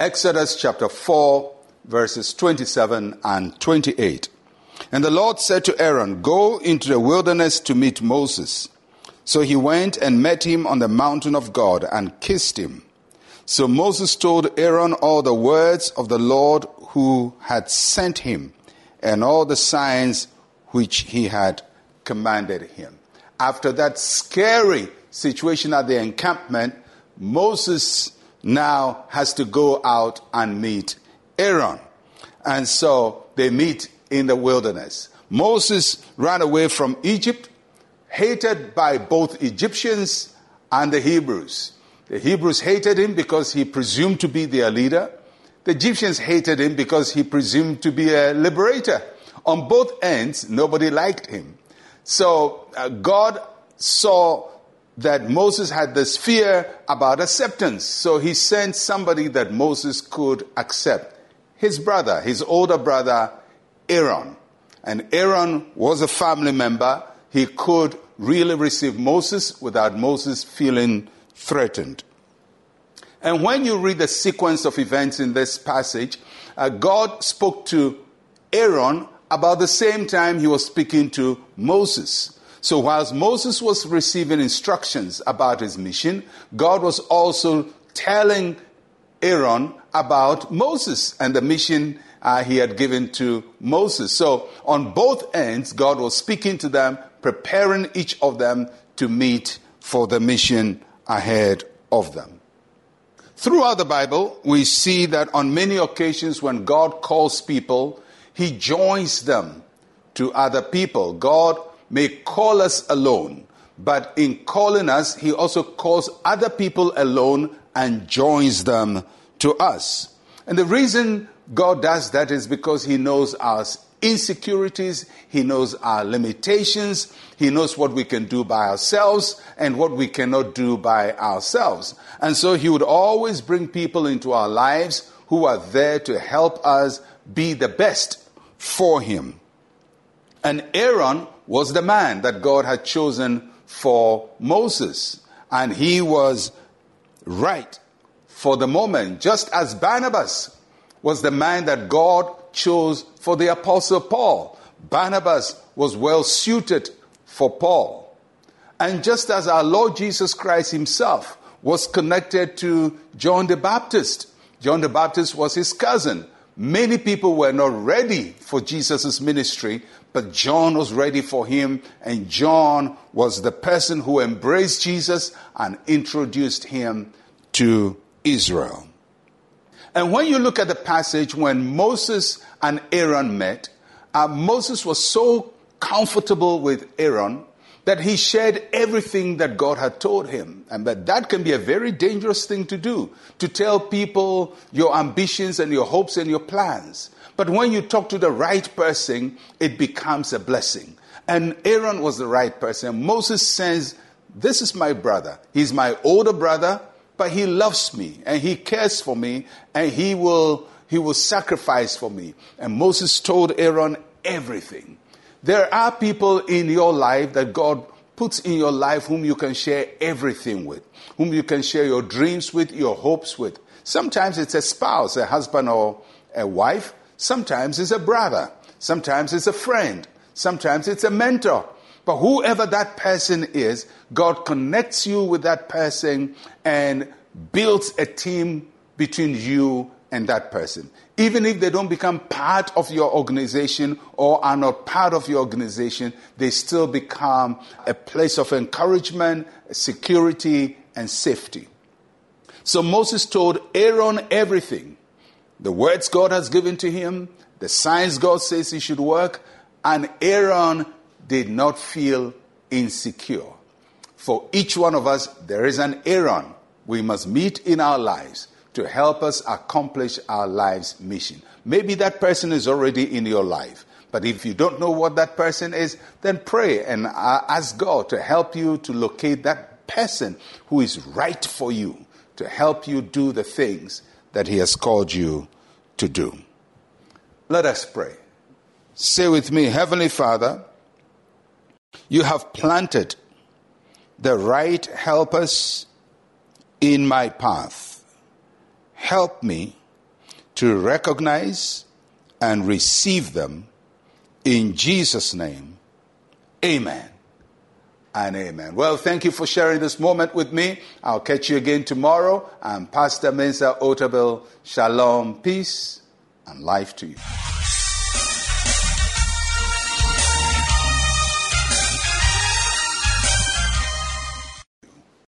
Exodus chapter 4, verses 27 and 28. And the Lord said to Aaron, Go into the wilderness to meet Moses. So he went and met him on the mountain of God and kissed him. So Moses told Aaron all the words of the Lord who had sent him and all the signs which he had commanded him. After that scary situation at the encampment, Moses now has to go out and meet Aaron. And so they meet in the wilderness. Moses ran away from Egypt, hated by both Egyptians and the Hebrews. The Hebrews hated him because he presumed to be their leader. The Egyptians hated him because he presumed to be a liberator. On both ends, nobody liked him. So uh, God saw that Moses had this fear about acceptance. So he sent somebody that Moses could accept his brother, his older brother, Aaron. And Aaron was a family member. He could really receive Moses without Moses feeling threatened. And when you read the sequence of events in this passage, uh, God spoke to Aaron about the same time he was speaking to Moses. So, whilst Moses was receiving instructions about his mission, God was also telling Aaron about Moses and the mission uh, he had given to Moses. So, on both ends, God was speaking to them, preparing each of them to meet for the mission ahead of them. Throughout the Bible, we see that on many occasions when God calls people, he joins them to other people. God may call us alone, but in calling us, He also calls other people alone and joins them to us. And the reason God does that is because He knows our insecurities, He knows our limitations, He knows what we can do by ourselves and what we cannot do by ourselves. And so He would always bring people into our lives who are there to help us be the best for Him. And Aaron was the man that God had chosen for Moses. And he was right for the moment, just as Barnabas was the man that God chose for the Apostle Paul. Barnabas was well suited for Paul. And just as our Lord Jesus Christ himself was connected to John the Baptist, John the Baptist was his cousin. Many people were not ready for Jesus' ministry, but John was ready for him, and John was the person who embraced Jesus and introduced him to Israel. And when you look at the passage when Moses and Aaron met, uh, Moses was so comfortable with Aaron that he shared everything that God had told him. And that that can be a very dangerous thing to do, to tell people your ambitions and your hopes and your plans. But when you talk to the right person, it becomes a blessing. And Aaron was the right person. Moses says, This is my brother. He's my older brother, but he loves me and he cares for me and he will, he will sacrifice for me. And Moses told Aaron everything. There are people in your life that God puts in your life whom you can share everything with, whom you can share your dreams with, your hopes with. Sometimes it's a spouse, a husband or a wife. Sometimes it's a brother. Sometimes it's a friend. Sometimes it's a mentor. But whoever that person is, God connects you with that person and builds a team between you and that person. Even if they don't become part of your organization or are not part of your organization, they still become a place of encouragement, security, and safety. So Moses told Aaron everything the words God has given to him, the signs God says he should work, and Aaron did not feel insecure. For each one of us, there is an Aaron we must meet in our lives to help us accomplish our life's mission. Maybe that person is already in your life. But if you don't know what that person is, then pray and ask God to help you to locate that person who is right for you to help you do the things that He has called you to do. Let us pray. Say with me, Heavenly Father, you have planted the right helpers in my path. Help me to recognize and receive them in Jesus' name. Amen and amen. Well, thank you for sharing this moment with me. I'll catch you again tomorrow. I'm Pastor Mensa Otabil. Shalom, peace, and life to you.